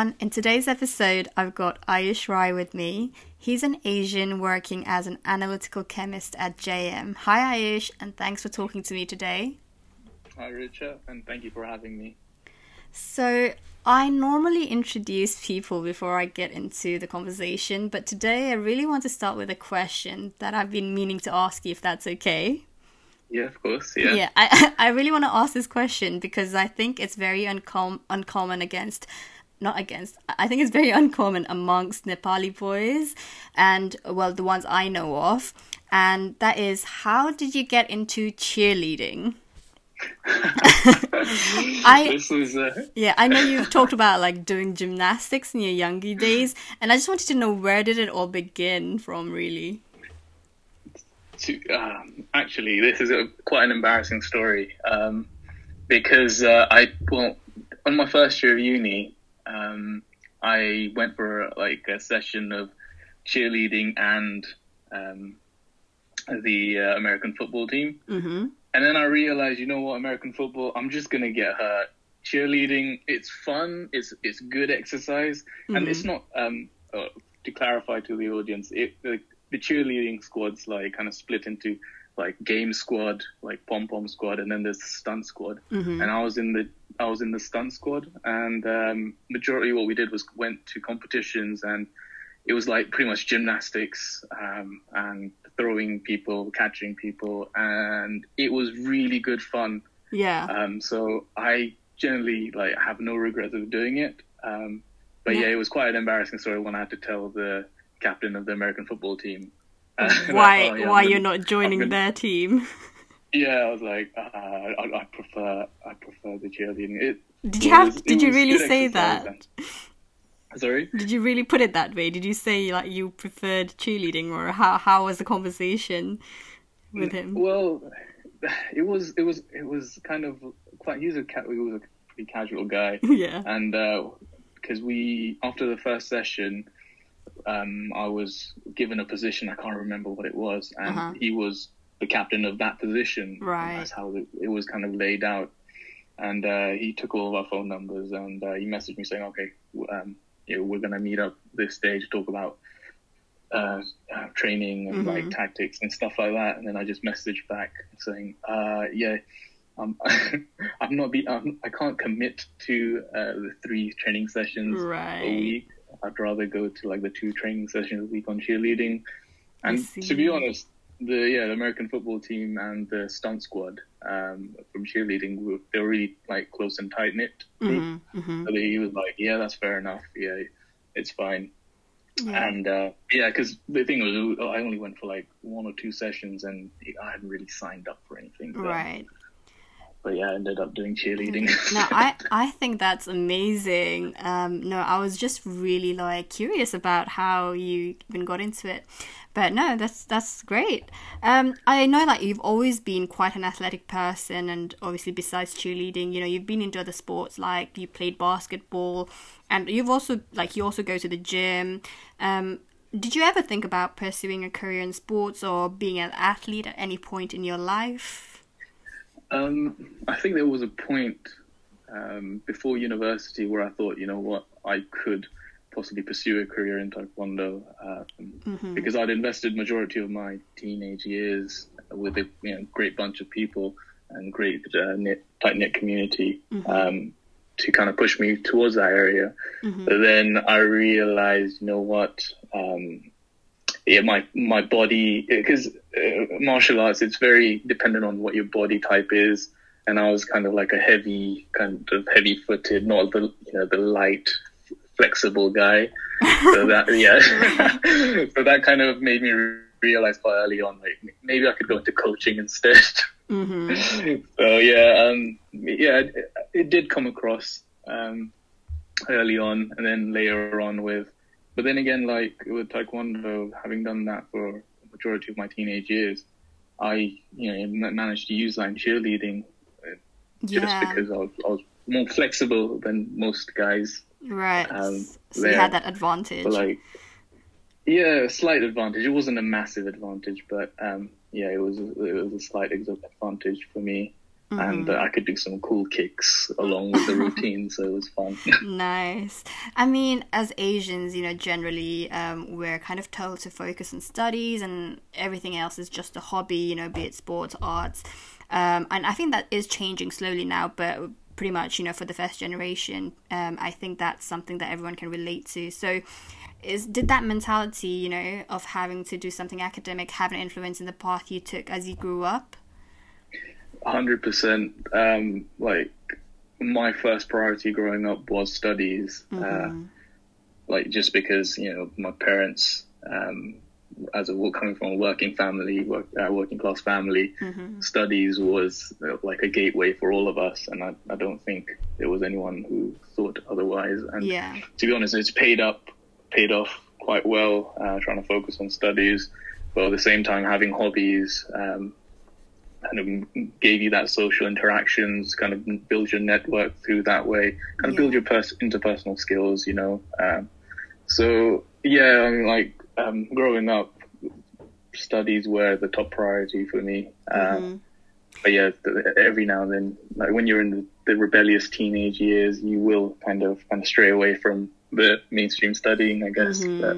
everyone. In today's episode, I've got Ayush Rai with me. He's an Asian working as an analytical chemist at JM. Hi, Ayush, and thanks for talking to me today. Hi, Richard, and thank you for having me. So, I normally introduce people before I get into the conversation, but today I really want to start with a question that I've been meaning to ask you, if that's okay. Yeah, of course. Yeah. Yeah, I I really want to ask this question because I think it's very uncom- uncommon against not against I think it's very uncommon amongst Nepali boys and well the ones I know of and that is how did you get into cheerleading? I was uh... yeah I know you've talked about like doing gymnastics in your younger days and I just wanted to know where did it all begin from really to um, actually this is a, quite an embarrassing story um, because uh, I well on my first year of uni um, I went for like a session of cheerleading and um, the uh, American football team, mm-hmm. and then I realized you know what American football I'm just gonna get hurt. Cheerleading it's fun it's it's good exercise mm-hmm. and it's not um, uh, to clarify to the audience it the cheerleading squads like kind of split into like game squad, like pom pom squad, and then there's stunt squad. Mm-hmm. And I was in the I was in the stunt squad, and um, majority what we did was went to competitions, and it was like pretty much gymnastics um, and throwing people, catching people, and it was really good fun. Yeah. Um, so I generally like have no regrets of doing it. Um, but yeah. yeah, it was quite an embarrassing story when I had to tell the captain of the American football team. why oh, yeah, why you're not joining gonna, their team? Yeah, I was like, uh, I, I, prefer I prefer the cheerleading. It, did you have? Did you really say that? Sorry. Did you really put it that way? Did you say like you preferred cheerleading, or how how was the conversation with him? Well, it was it was it was kind of quite. He was a he was a pretty casual guy. Yeah. And because uh, we after the first session, um, I was given a position. I can't remember what it was, and uh-huh. he was the captain of that position. Right. That's how it was kind of laid out. And uh, he took all of our phone numbers, and uh, he messaged me saying, "Okay, um, you know, we're going to meet up this day to talk about uh, uh, training and mm-hmm. like tactics and stuff like that." And then I just messaged back saying, uh, "Yeah." Um, I'm not be, I can't commit to uh, the three training sessions right. a week. I'd rather go to like the two training sessions a week on cheerleading. And to be honest, the yeah the American football team and the stunt squad um, from cheerleading they were really like close and tight knit. Mm-hmm, mm-hmm. So he was like, yeah, that's fair enough. Yeah, it's fine. Yeah. And uh, yeah, because the thing was, I only went for like one or two sessions, and I hadn't really signed up for anything. Right but yeah, I ended up doing cheerleading. no, I I think that's amazing. Um, no, I was just really like curious about how you even got into it, but no, that's that's great. Um, I know that you've always been quite an athletic person, and obviously besides cheerleading, you know, you've been into other sports like you played basketball, and you've also like you also go to the gym. Um, did you ever think about pursuing a career in sports or being an athlete at any point in your life? Um, I think there was a point um, before university where I thought, you know what, I could possibly pursue a career in taekwondo um, mm-hmm. because I'd invested majority of my teenage years with a you know, great bunch of people and great uh, knit, tight knit community mm-hmm. um, to kind of push me towards that area. Mm-hmm. But then I realized, you know what, um, yeah, my my body because uh, martial arts it's very dependent on what your body type is, and I was kind of like a heavy kind of heavy footed, not the you know the light flexible guy. So that yeah, so that kind of made me realize quite early on like maybe I could go into coaching instead. Mm-hmm. so yeah, um, yeah, it, it, did come across um, early on, and then later on with but then again, like with Taekwondo, having done that for the majority of my teenage years, I, you know, managed to use that in cheerleading uh, just yeah. because I was, I was, more flexible than most guys. Right. Um, so there. you had that advantage. But like, yeah, a slight advantage. It wasn't a massive advantage, but um, yeah, it was it was a slight advantage for me. And uh, I could do some cool kicks along with the routine, so it was fun. nice. I mean, as Asians, you know, generally um, we're kind of told to focus on studies, and everything else is just a hobby. You know, be it sports, arts, um, and I think that is changing slowly now, but. Pretty much, you know, for the first generation, um, I think that's something that everyone can relate to. So, is did that mentality, you know, of having to do something academic have an influence in the path you took as you grew up? Hundred percent. Um, like my first priority growing up was studies. Uh, mm-hmm. Uh, like just because you know my parents, um, as a coming from a working family, work, uh, working class family, mm-hmm. studies was uh, like a gateway for all of us, and I, I don't think there was anyone who thought otherwise. And yeah. to be honest, it's paid up, paid off quite well. Uh, trying to focus on studies, but at the same time having hobbies. Um, kind of gave you that social interactions, kind of build your network through that way, kind of yeah. build your pers- interpersonal skills, you know. Um, so yeah, I mean, like um, growing up, studies were the top priority for me. Um, mm-hmm. But yeah, every now and then, like when you're in the, the rebellious teenage years, you will kind of kind of stray away from the mainstream studying, I guess. Mm-hmm. But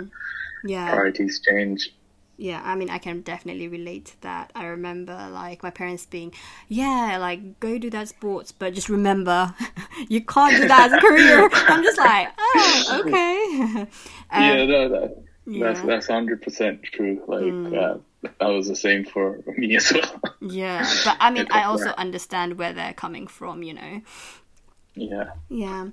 yeah. priorities change yeah i mean i can definitely relate to that. I remember like my parents being yeah like go do that sports but just remember you can't do that as a career. I'm just like oh okay. Um, yeah no that, yeah. that's that's 100% true. Like mm. uh, that was the same for me as well. Yeah but i mean i also understand where they're coming from you know? Yeah. Yeah.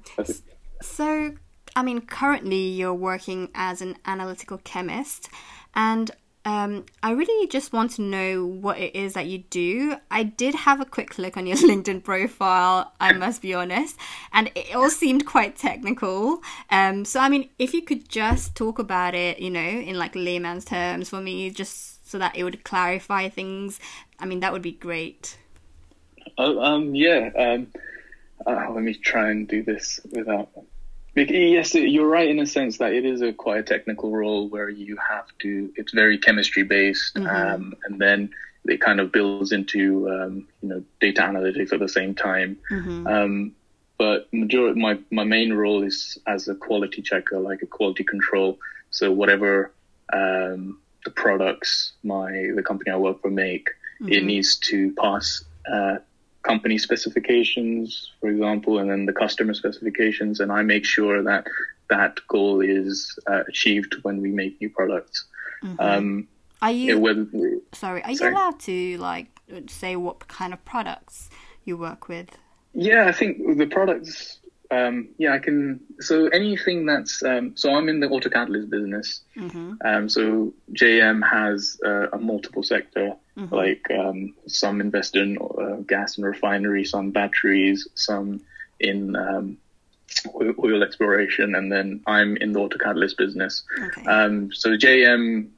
So i mean currently you're working as an analytical chemist and um, I really just want to know what it is that you do. I did have a quick look on your LinkedIn profile, I must be honest, and it all seemed quite technical. Um, so, I mean, if you could just talk about it, you know, in like layman's terms for me, just so that it would clarify things, I mean, that would be great. Oh, um, yeah. Um, uh, let me try and do this without Yes, you're right in a sense that it is a quite a technical role where you have to. It's very chemistry based, mm-hmm. um, and then it kind of builds into um, you know data analytics at the same time. Mm-hmm. Um, but majority, my my main role is as a quality checker, like a quality control. So whatever um, the products my the company I work for make, mm-hmm. it needs to pass uh, company specifications, for example, and then the customer specifications, and I make sure that that goal is uh, achieved when we make new products. Mm-hmm. Um, are you whether, sorry? Are sorry? you allowed to like say what kind of products you work with? Yeah, I think the products um, yeah, I can. So anything that's um, so I'm in the auto catalyst business. Mm-hmm. Um, so JM has uh, a multiple sector, mm-hmm. like um, some invest in uh, gas and refinery, some batteries, some in um, oil, oil, exploration, and then I'm in the auto catalyst business. Okay. Um, so JM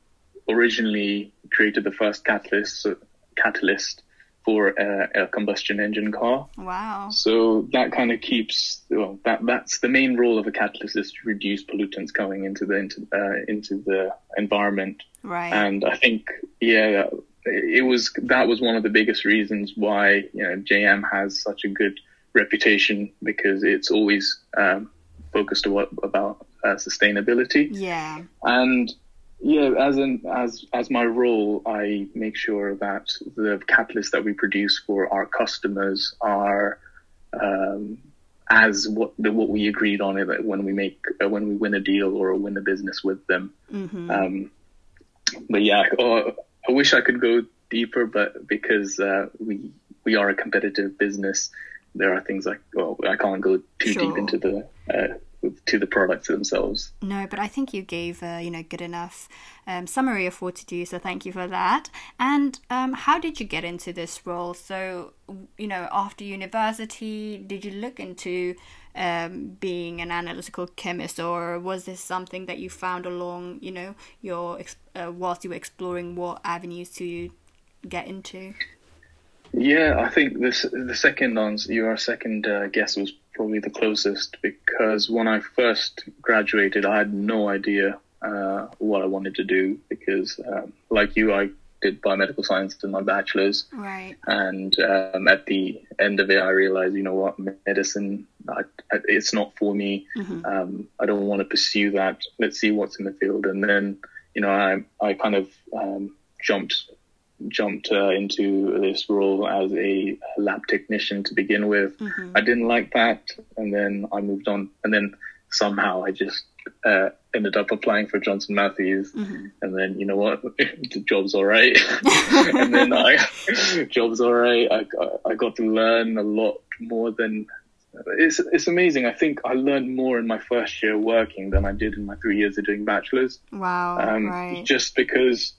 originally created the first catalyst catalyst for a, a, combustion engine car. Wow. So that kind of keeps well that that's the main role of a catalyst is to reduce pollutants coming into the into, uh, into the environment. Right. And I think yeah it was that was one of the biggest reasons why you know JM has such a good reputation because it's always um, focused about uh, sustainability. Yeah. And yeah, as an as as my role, I make sure that the catalysts that we produce for our customers are um, as what the, what we agreed on it when we make uh, when we win a deal or win a business with them. Mm-hmm. Um, but yeah, oh, I wish I could go deeper, but because uh, we we are a competitive business, there are things like well, I can't go too sure. deep into the uh, to the products themselves. No, but I think you gave a you know good enough um, summary of what to do. So thank you for that. And um, how did you get into this role? So you know after university, did you look into um, being an analytical chemist, or was this something that you found along you know your uh, whilst you were exploring what avenues to get into? Yeah, I think this the second answer, your second uh, guess was probably the closest because when I first graduated, I had no idea uh, what I wanted to do because, um, like you, I did biomedical science in my bachelor's. Right. And um, at the end of it, I realized, you know what, medicine, I, I, it's not for me. Mm-hmm. Um, I don't want to pursue that. Let's see what's in the field. And then, you know, I, I kind of um, jumped jumped uh, into this role as a lab technician to begin with. Mm-hmm. I didn't like that, and then I moved on. And then somehow I just uh, ended up applying for Johnson Matthey, Mm-hmm. and then you know what, the job's all right. and then I, job's all right. I got, I got to learn a lot more than. It's it's amazing. I think I learned more in my first year working than I did in my three years of doing bachelors. Wow. Um, right. Just because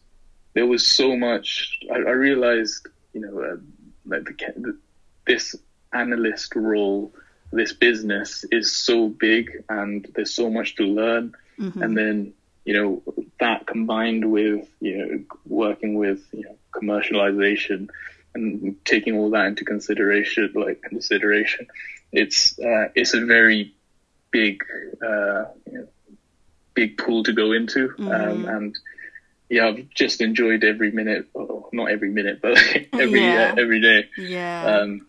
there was so much, I, I realized, you know, uh, that the, this analyst role, this business is so big and there's so much to learn. Mhm. And then, you know, that combined with, you know, working with, you know, commercialization and taking all that into consideration, like consideration, it's, uh, it's a very big, uh, you know, big pool to go into. Um, Mhm. and yeah, I've just enjoyed every minute, oh, not every minute, but every, Yeah. uh, every day. yeah. Um,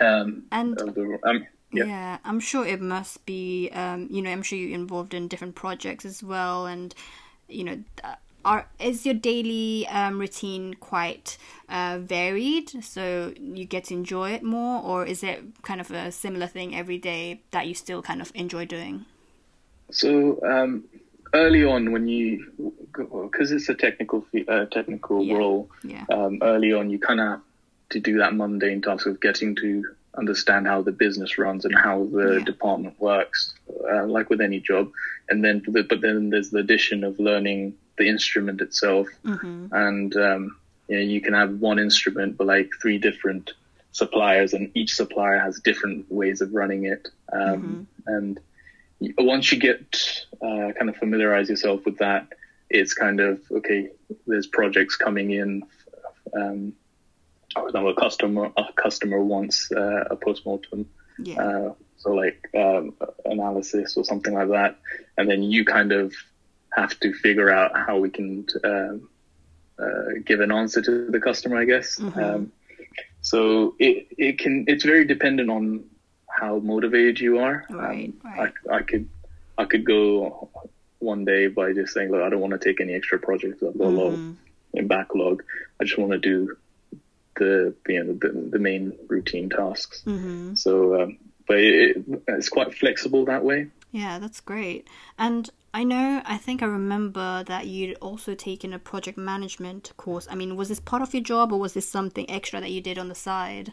um, and of the, um, yeah. yeah. I'm sure it must be. Um, you know, I'm sure you're involved in different projects as well, and you know, are is your daily um, routine quite uh, varied? So you get to enjoy it more, or is it kind of a similar thing every day that you still kind of enjoy doing? So um, early on, when you, because it's a technical uh, technical Yeah. role, Yeah. um, early on you kind of have to do that mundane task of getting to understand how the business runs and how the Yeah. department works, uh, like with any job. And then, but then there's the addition of learning the instrument itself, hmm and um, you know you can have one instrument but like three different suppliers, and each supplier has different ways of running it. Um, And y- once you get uh, kind of familiarize yourself with that, it's kind of okay. There's projects coming in. Um, for example, a customer a customer wants uh, a postmortem Yeah. uh, so like um, analysis or something like that, and then you kind of have to figure out how we can um, uh, give an answer to the customer, I guess. Mhm. Um, so it it can it's very dependent on how motivated you are. Right, Um, right. I I could I could go one day by just saying, look, I don't want to take any extra projects. I've got a lot in backlog. I just want to do the you know the, the main routine tasks. Mhm. So, um, but it, it, it's quite flexible that way. Yeah, that's great. And I know, I think I remember that you'd also taken a project management course. I mean, was this part of your job or was this something extra that you did on the side?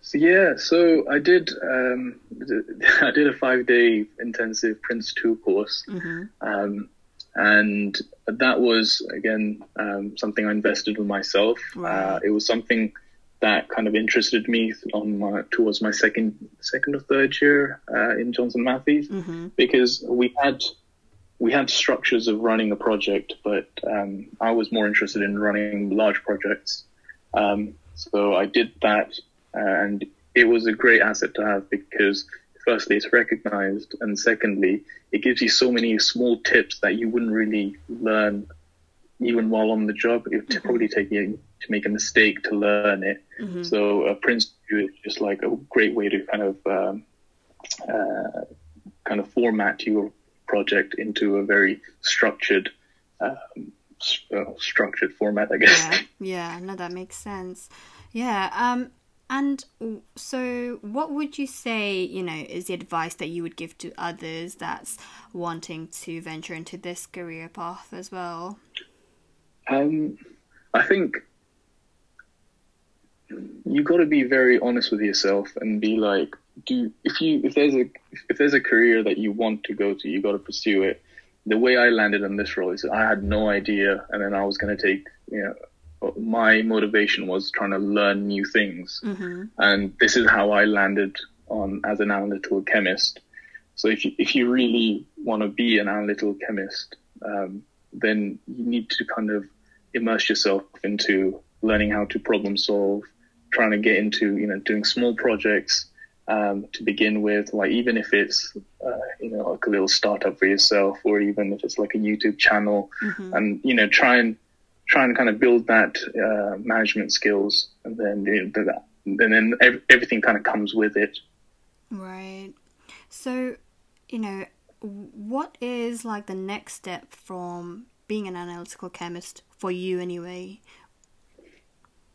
So yeah, so I did um, I did a five day intensive Prince two course, hmm um, and that was again um, something I invested in myself. Uh, it was something that kind of interested me on my towards my second second or third year uh, in Johnson Matthey. hmm because we had we had structures of running a project, but um, I was more interested in running large projects. Um, so I did that, and it was a great asset to have because firstly it's recognized, and secondly it gives you so many small tips that you wouldn't really learn even while on the job. It would probably take you to make a mistake to learn it. hmm So uh, Prince is just like a great way to kind of um, uh, kind of format your project into a very structured um, s- uh, structured format, I guess. Yeah, yeah, no, that makes sense. Yeah, um, and so what would you say, you know, is the advice that you would give to others that's wanting to venture into this career path as well? Um, I think you got to be very honest with yourself and be like, do if you if there's a if there's a career that you want to go to, you got to pursue it. The way I landed on this role is I had no idea, and then I was going to take you know my motivation was trying to learn new things, hmm and this is how I landed on as an analytical chemist. So if you if you really want to be an analytical chemist, um, then you need to kind of immerse yourself into learning how to problem solve, trying to get into you know doing small projects um, to begin with, like even if it's uh, you know like a little startup for yourself, or even if it's like a YouTube channel, hmm and you know try and try and kind of build that uh, management skills, and then you know, and then ev- everything kind of comes with it. Right. So, you know, what is like the next step from being an analytical chemist for you, anyway?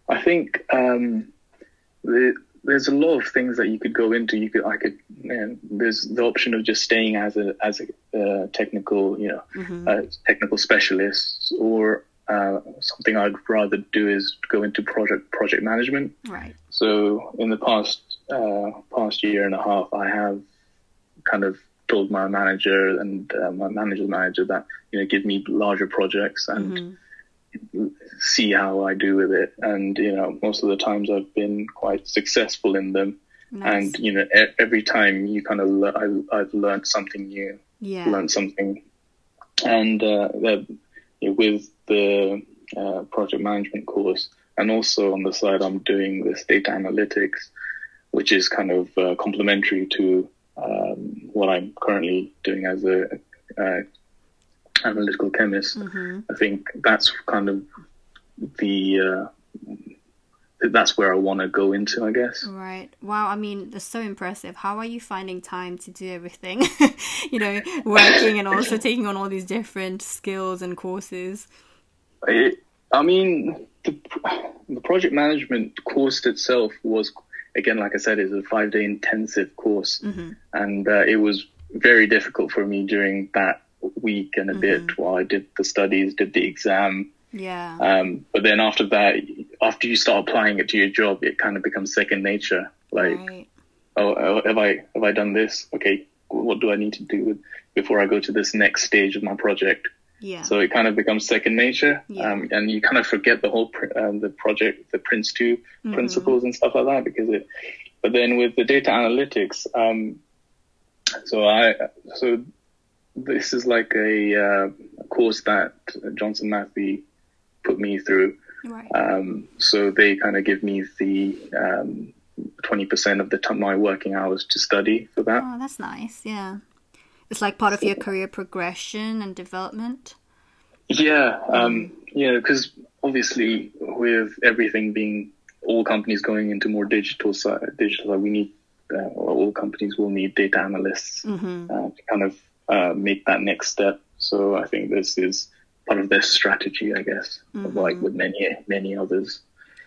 I think um, the, there's a lot of things that you could go into. You could, I could, man, there's the option of just staying as a as a uh, technical, you know, Mm-hmm. uh, technical specialist, or uh, something I'd rather do is go into project project management. Right. So in the past uh, past year and a half, I have kind of told my manager and uh, my manager's manager that you know give me larger projects and Mhm. see how I do with it. And you know, most of the times I've been quite successful in them. Nice. And you know, e- every time you kind of le- I, I've learned something new, yeah. learned something, and uh, that, you know, with the uh, project management course, and also on the side I'm doing this data analytics, which is kind of uh, complementary to um, what I'm currently doing as a uh, analytical chemist. Mhm. I think that's kind of the uh, that's where I want to go into, I guess. Right. Wow. I mean, that's so impressive. How are you finding time to do everything? you know, working and also taking on all these different skills and courses. It, I mean, the, the project management course itself was, again, like I said, is a five day intensive course, Mhm. and uh, it was very difficult for me during that week and a bit while I did the studies, did the exam. Yeah. Um, but then after that, after you start applying it to your job, it kind of becomes second nature. Like, right. oh, oh, have I have I done this? Okay, what do I need to do before I go to this next stage of my project? Yeah. So it kind of becomes second nature, Yeah. um, and you kind of forget the whole pr- um, the project, the Prince 2 Mm-hmm. principles and stuff like that because it. But then with the data analytics, um, so I so this is like a, uh, course that Johnson Matthey put me through. right. Um, so they kind of give me the um, 20% of the time my working hours to study for that. oh, that's nice. Yeah. It's like part of your career progression and development. Yeah, um, yeah, because obviously with everything being all companies going into more digital side, digital side, we need uh, all companies will need data analysts Mm-hmm. uh, to kind of uh, make that next step. So I think this is part of their strategy, I guess, like with many many others,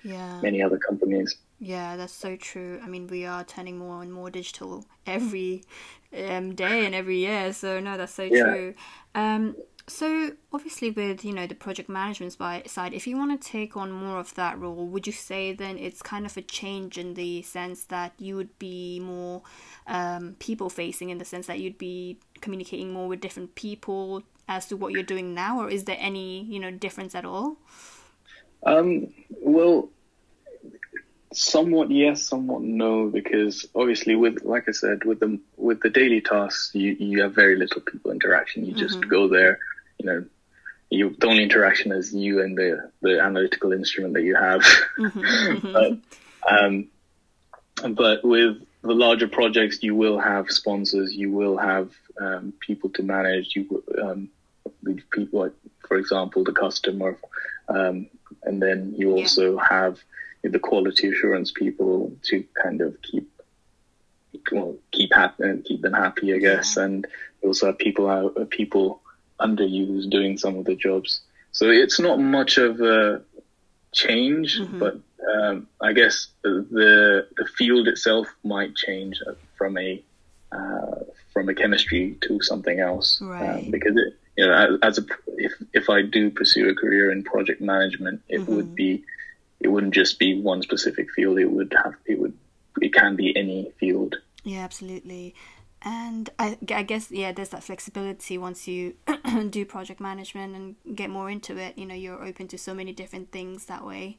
Yeah. many other companies. Yeah, that's so true. I mean, we are turning more and more digital every um, day and every year. So no, that's so Yeah. true. Um, so obviously, with you know the project management side, if you want to take on more of that role, would you say then it's kind of a change in the sense that you would be more um, people facing, in the sense that you'd be communicating more with different people as to what you're doing now, or is there any you know difference at all? Um, well, somewhat yes, somewhat no, because obviously with, like I said, with the with the daily tasks, you you have very little people interaction. You just go there, you know. You, the only interaction is you and the, the analytical instrument that you have. but, um, but with the larger projects, you will have sponsors, you will have um, people to manage, you um, people, like, for example, the customer, um, and then you Yeah. also have the quality assurance people to kind of keep well keep happy keep them happy, I guess, and you also have people out uh, people under you who's doing some of the jobs. So it's not much of a change, but um, I guess the the field itself might change from a uh, from a chemistry to something else. Right. um, because it you know as, as a if if I do pursue a career in project management, it would be it wouldn't just be one specific field. It would have it would it can be any field. Yeah, absolutely. And I, I guess, yeah, there's that flexibility once you do project management and get more into it. You know, you're open to so many different things that way.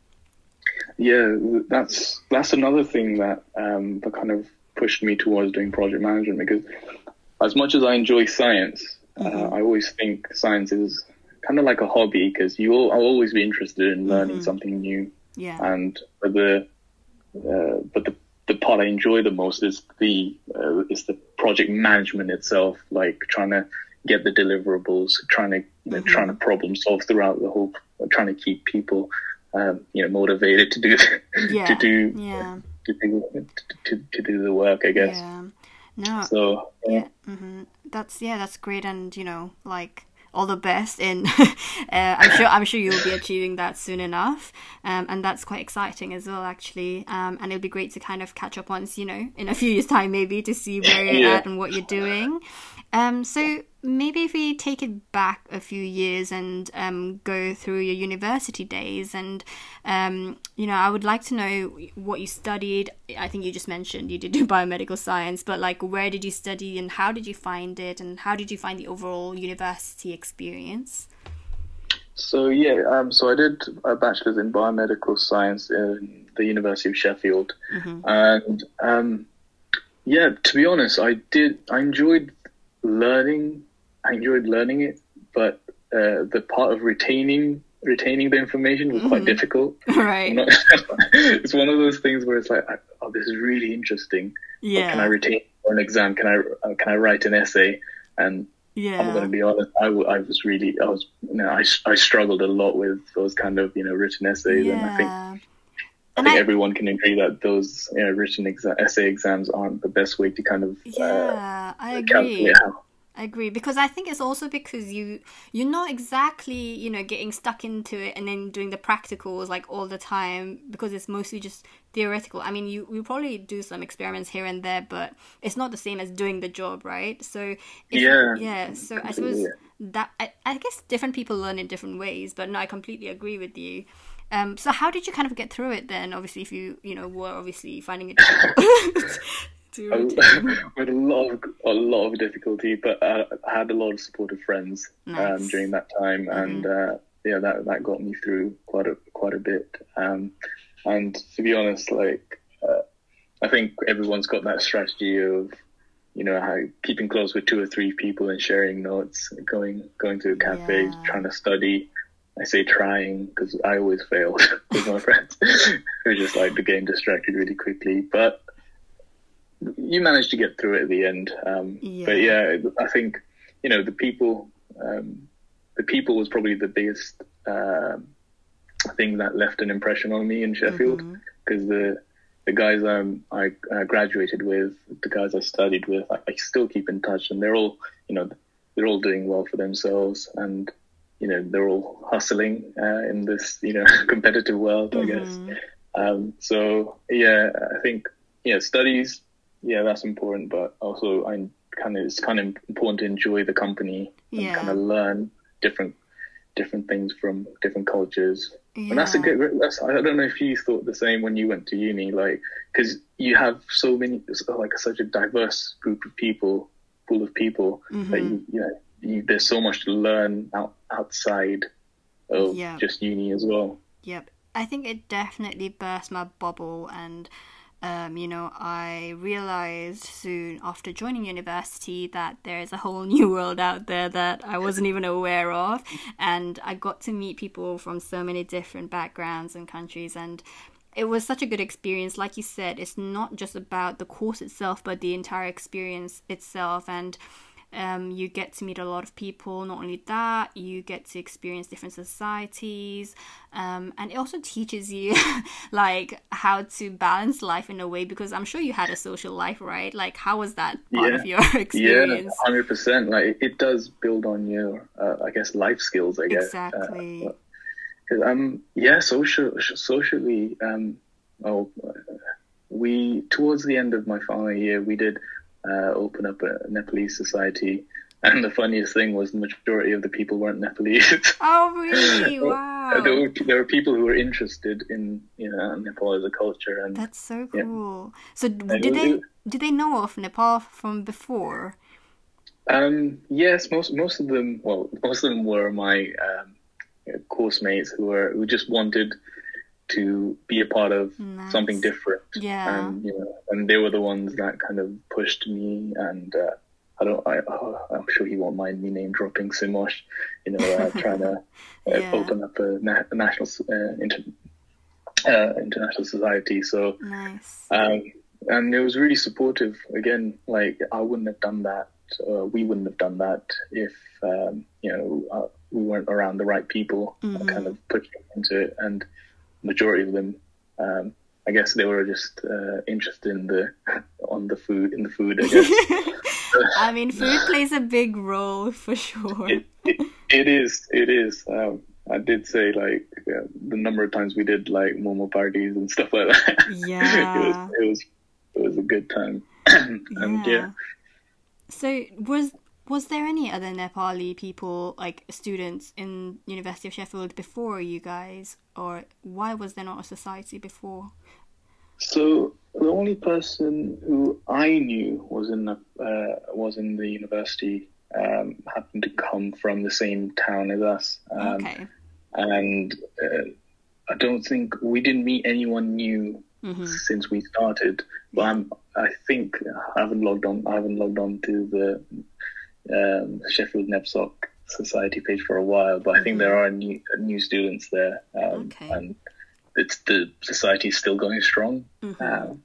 Yeah, that's that's another thing that um, that kind of pushed me towards doing project management because as much as I enjoy science, uh, I always think science is kind of like a hobby because you will I'll always be interested in learning something new. Yeah. And but the uh, but the the part I enjoy the most is the uh, is the project management itself, like trying to get the deliverables, trying to you know, Mm-hmm. trying to problem solve throughout the whole, trying to keep people um, you know motivated to do Yeah. to do Yeah. to do to, to do the work. I guess. Yeah. No. So yeah. yeah. hmm That's yeah. That's great, and you know, like all the best in uh, I'm sure I'm sure you'll be achieving that soon enough. Um, and that's quite exciting as well actually. Um, and it'll be great to kind of catch up once you know in a few years time maybe to see where you're Yeah. at and what you're doing um, so maybe if we take it back a few years and um, go through your university days and um, you know I would like to know what you studied. I think you just mentioned you did do biomedical science but like where did you study and how did you find it and how did you find the overall university experience? So yeah, um, so I did a bachelor's in biomedical science in the University of Sheffield, and um, yeah, to be honest, I did I enjoyed learning. I enjoyed learning it, but uh, the part of retaining retaining the information was quite difficult. right not- it's one of those things where it's like, oh, this is really interesting. But Can I retain for an exam? Can I uh, can I write an essay? And yeah. I'm going to be honest. I, w- I was really, I was, you know, I, I struggled a lot with those kind of, you know, written essays, and I think yeah I And think I- everyone can agree that those you know, written exa- essay exams aren't the best way to kind of uh, yeah I agree. I agree because I think it's also because you you're not exactly you know getting stuck into it and then doing the practicals like all the time because it's mostly just theoretical. I mean, you we probably do some experiments here and there, but it's not the same as doing the job, right? So if, Yeah, yeah. So I suppose that I, I guess different people learn in different ways, but no, I completely agree with you. Um, so how did you kind of get through it then? Obviously, if you you know were obviously finding it difficult with a lot of a lot of difficulty, but uh, I had a lot of supportive friends Nice. Mm-hmm. um, during that time, and uh, yeah, that that got me through quite a quite a bit. Um, and to be honest, like uh, I think everyone's got that strategy of you know how keeping close with two or three people and sharing notes, going going to a cafe, Yeah. trying to study. I say trying because I always failed with my friends who just like to get distracted really quickly, but you managed to get through it at the end. Um, Yeah. But yeah, I think you know the people. Um, the people was probably the biggest um thing that left an impression on me in Sheffield because the the guys um, I uh, graduated with, the guys I studied with, I, I still keep in touch, and they're all you know they're all doing well for themselves, and you know they're all hustling uh, in this you know competitive world, I guess. Um, so yeah, I think yeah, studies, yeah, that's important, but also I kind of it's kind of important to enjoy the company Yeah. and kind of learn different different things from different cultures. And that's a good. That's I don't know if you thought the same when you went to uni, like because you have so many, like such a diverse group of people, pool of people that you, you know, you, there's so much to learn out, outside of Yeah. just uni as well. Yep. I think it definitely burst my bubble and um, you know, I realized soon after joining university that there is a whole new world out there that I wasn't even aware of. And I got to meet people from so many different backgrounds and countries. And it was such a good experience. Like you said, it's not just about the course itself, but the entire experience itself. And um, you get to meet a lot of people. Not only that, you get to experience different societies, um, and it also teaches you like how to balance life in a way. Because I'm sure you had a social life, right? Like, how was that part Yeah. of your experience? Yeah, hundred percent. Like it, does build on your, uh, I guess, life skills. I guess. Uh, Exactly. Cause, um, yeah, social, socially, um, oh, uh, we towards the end of my final year, we did uh, open up a Nepalese society, and the funniest thing was the majority of the people weren't Nepalese. Oh, really? Wow. there, were, there were people who were interested in you know Nepal as a culture, and That's so Yeah. cool. So, did they it- did they know of Nepal from before? Um, yes, most most of them. Well, most of them were my um, course mates who were who just wanted to be a part of Nice. something different. Yeah. and you know, and they were the ones that kind of pushed me. And uh, I don't. I, oh, I'm sure he won't mind me name dropping Simosh. You know, uh, trying to uh, Yeah. open up a, na- a national uh, inter- uh, international society. So Nice. um, and it was really supportive. Again, like I wouldn't have done that uh, we wouldn't have done that if um, you know uh, we weren't around the right people, Mhm. kind of pushing into it. And majority of them, um, I guess, they were just uh, interested in the on the food in the food. I guess I mean, food plays a big role for sure. it, it, it is. It is. Um, I did say like uh, the number of times we did like momo parties and stuff like that. it Yeah. was. It was. It was a good time. and yeah. So was was there any other Nepali people like students in University of Sheffield before you guys, or why was there not a society before? So the only person who I knew was in the uh, was in the university um, happened to come from the same town as us, um, okay. and uh, I don't think we didn't meet anyone new hmm since we started. But I'm, I think I haven't logged on. I haven't logged on to the um, Sheffield NEPSOC Society page for a while. But I think there are new new students there, um, Okay. and it's the society is still going strong. Mhm. Um,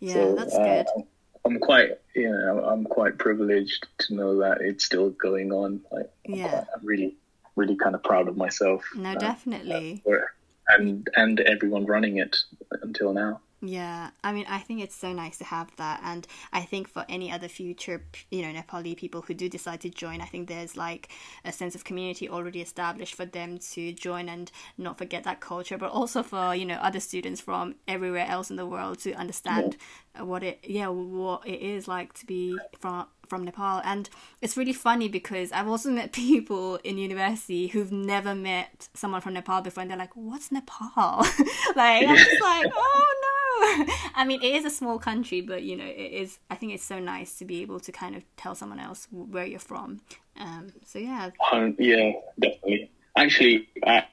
Yeah, so, that's uh, good. I'm quite, you know, I'm quite privileged to know that it's still going on. Like, I'm, Yeah. quite, I'm really, really kind of proud of myself. No, uh, definitely. for- and and everyone running it until now. Yeah, I mean, I think it's so nice to have that, and I think for any other future, you know, Nepali people who do decide to join, I think there's like a sense of community already established for them to join and not forget that culture, but also for you know other students from everywhere else in the world to understand what it, yeah, what it is like to be from from Nepal, and it's really funny because I've also met people in university who've never met someone from Nepal before, and they're like, "What's Nepal?" like I'm just like, "Oh no." I mean, it is a small country, but you know, it is. I think it's so nice to be able to kind of tell someone else where you're from. Um, so yeah, Um, yeah, definitely. Actually, I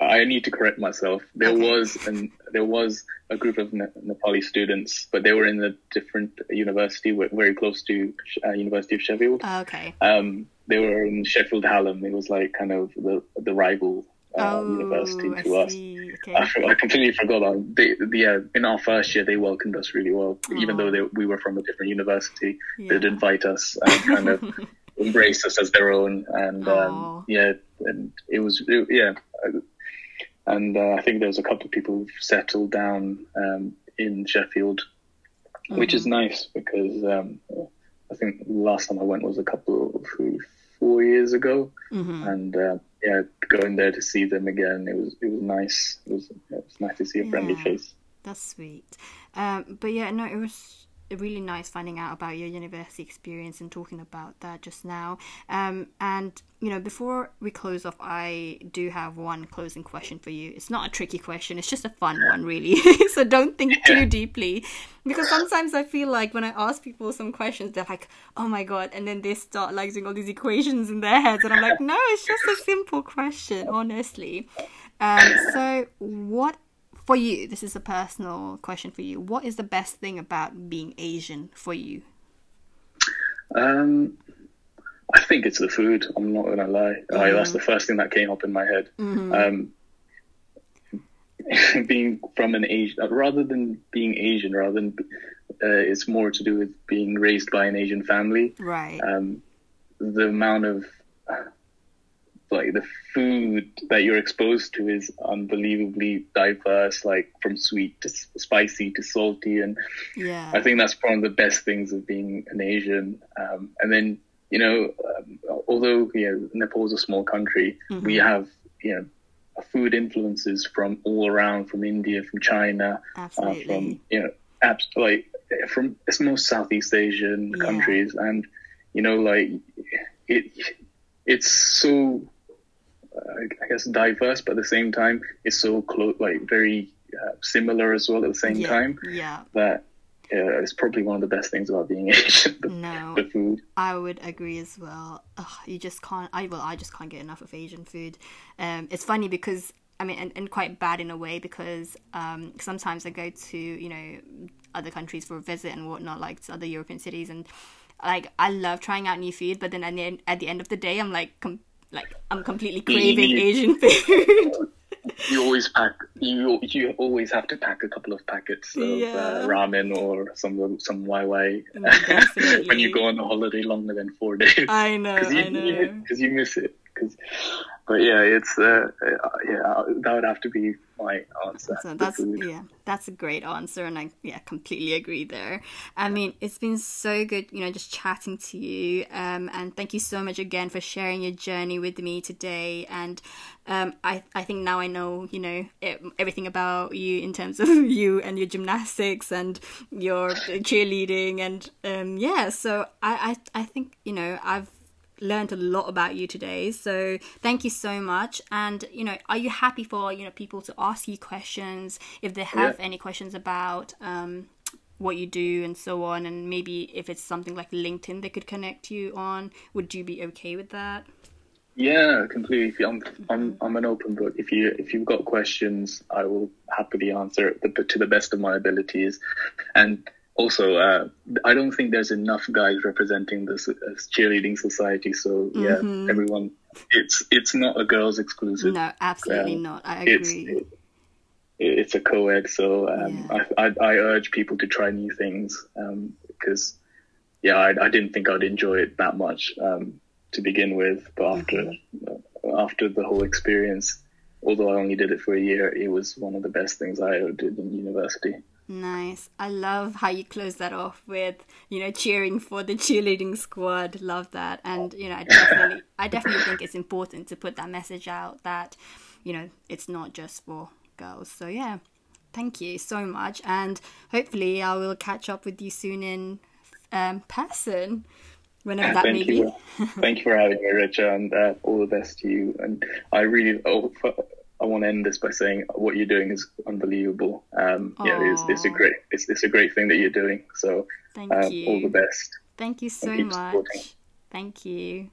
I need to correct myself. There Okay. was an there was a group of Ne- Nepali students, but they were in a different university, very close to uh, University of Sheffield. okay. Um, they were in Sheffield Hallam. It was like kind of the the rival uh, oh, university I to us. Okay. I, I completely forgot. That. They, yeah, in our first year, they welcomed us really well, even though they, we were from a different university. Yeah. They'd invite us and kind of embrace us as their own, and um, yeah, and it was it, yeah, and uh, I think there's a couple of people who've settled down um, in Sheffield, which is nice because um, I think the last time I went was a couple of three, four years ago, hmm and uh, yeah, going there to see them again, it was it was nice. It was it was nice to see a friendly Yeah. face. That's sweet. Um, but yeah, no, it was really nice finding out about your university experience and talking about that just now. Um, and you know, before we close off, I do have one closing question for you. It's not a tricky question; it's just a fun one, really. so don't think too deeply, because sometimes I feel like when I ask people some questions, they're like, "Oh my god," and then they start like doing all these equations in their heads, and I'm like, "No, it's just a simple question, honestly." Um, so what for you, this is a personal question for you. What is the best thing about being Asian for you? Um, I think it's the food. I'm not gonna lie. Like, that's the first thing that came up in my head. Um, being from an Asian, rather than being Asian, rather than uh, it's more to do with being raised by an Asian family. Right. Um, the amount of like the food that you're exposed to is unbelievably diverse, like from sweet to spicy to salty, and yeah. I think that's one of the best things of being an Asian. Um, and then, you know, um, although you know, Nepal is a small country, we have you know food influences from all around, from India, from China, uh, from you know, abs- like from it's most Southeast Asian Yeah. countries, and you know, like it, it's so. I guess diverse, but at the same time, it's so close, like very uh, similar as well at the same yeah. time Yeah. that uh, it's probably one of the best things about being Asian. The, No, the food. I would agree as well. Ugh, you just can't. I well, I just can't get enough of Asian food. Um, it's funny because I mean, and, and quite bad in a way because um, sometimes I go to you know other countries for a visit and whatnot, like to other European cities, and like I love trying out new food, but then at the end, at the end of the day, I'm like, com- like I'm completely craving. Asian food. you always pack you you always have to pack a couple of packets of Yeah. uh, ramen or some some Wai Wai Definitely. when you go on a holiday longer than four days I know, because you, I know. you, you miss it. 'Cause- but yeah, it's uh, uh, yeah that would have to be my answer. So that's yeah, that's a great answer, and I yeah completely agree there. I mean, it's been so good, you know, just chatting to you, um, and thank you so much again for sharing your journey with me today. And um, I I think now I know you know e- everything about you in terms of you and your gymnastics and your cheerleading, and um, yeah. So I I I think you know I've learned a lot about you today so thank you so much and you know are you happy for you know people to ask you questions if they have Yeah. any questions about um what you do and so on and maybe if it's something like linkedin they could connect you on would you be okay with that Yeah, completely. I'm I'm I'm an open book. If you if you've got questions, I will happily answer it to the best of my abilities. And also, uh, I don't think there's enough guys representing this cheerleading society. So yeah, everyone, it's it's not a girls exclusive. no absolutely Um, not i It's agree it, it's a co-ed. So um, Yeah. I, I I urge people to try new things um, because yeah, I, I didn't think I'd enjoy it that much um, to begin with, but after Mm-hmm. after the whole experience, although I only did it for a year, it was one of the best things I ever did in university. Nice. I love how you close that off with, you know, cheering for the cheerleading squad. Love that. And, you know, I definitely I definitely think it's important to put that message out that, you know, it's not just for girls. So yeah. Thank you so much and hopefully I will catch up with you soon in um, person whenever that may thank be. you, thank you for having me, Richard, and uh, all the best to you. And I really, oh, I want to end this by saying what you're doing is unbelievable. Um, yeah, it's, it's a great, it's, it's a great thing that you're doing. So, Thank um, you. all the best. Thank you so much. supporting. Thank you.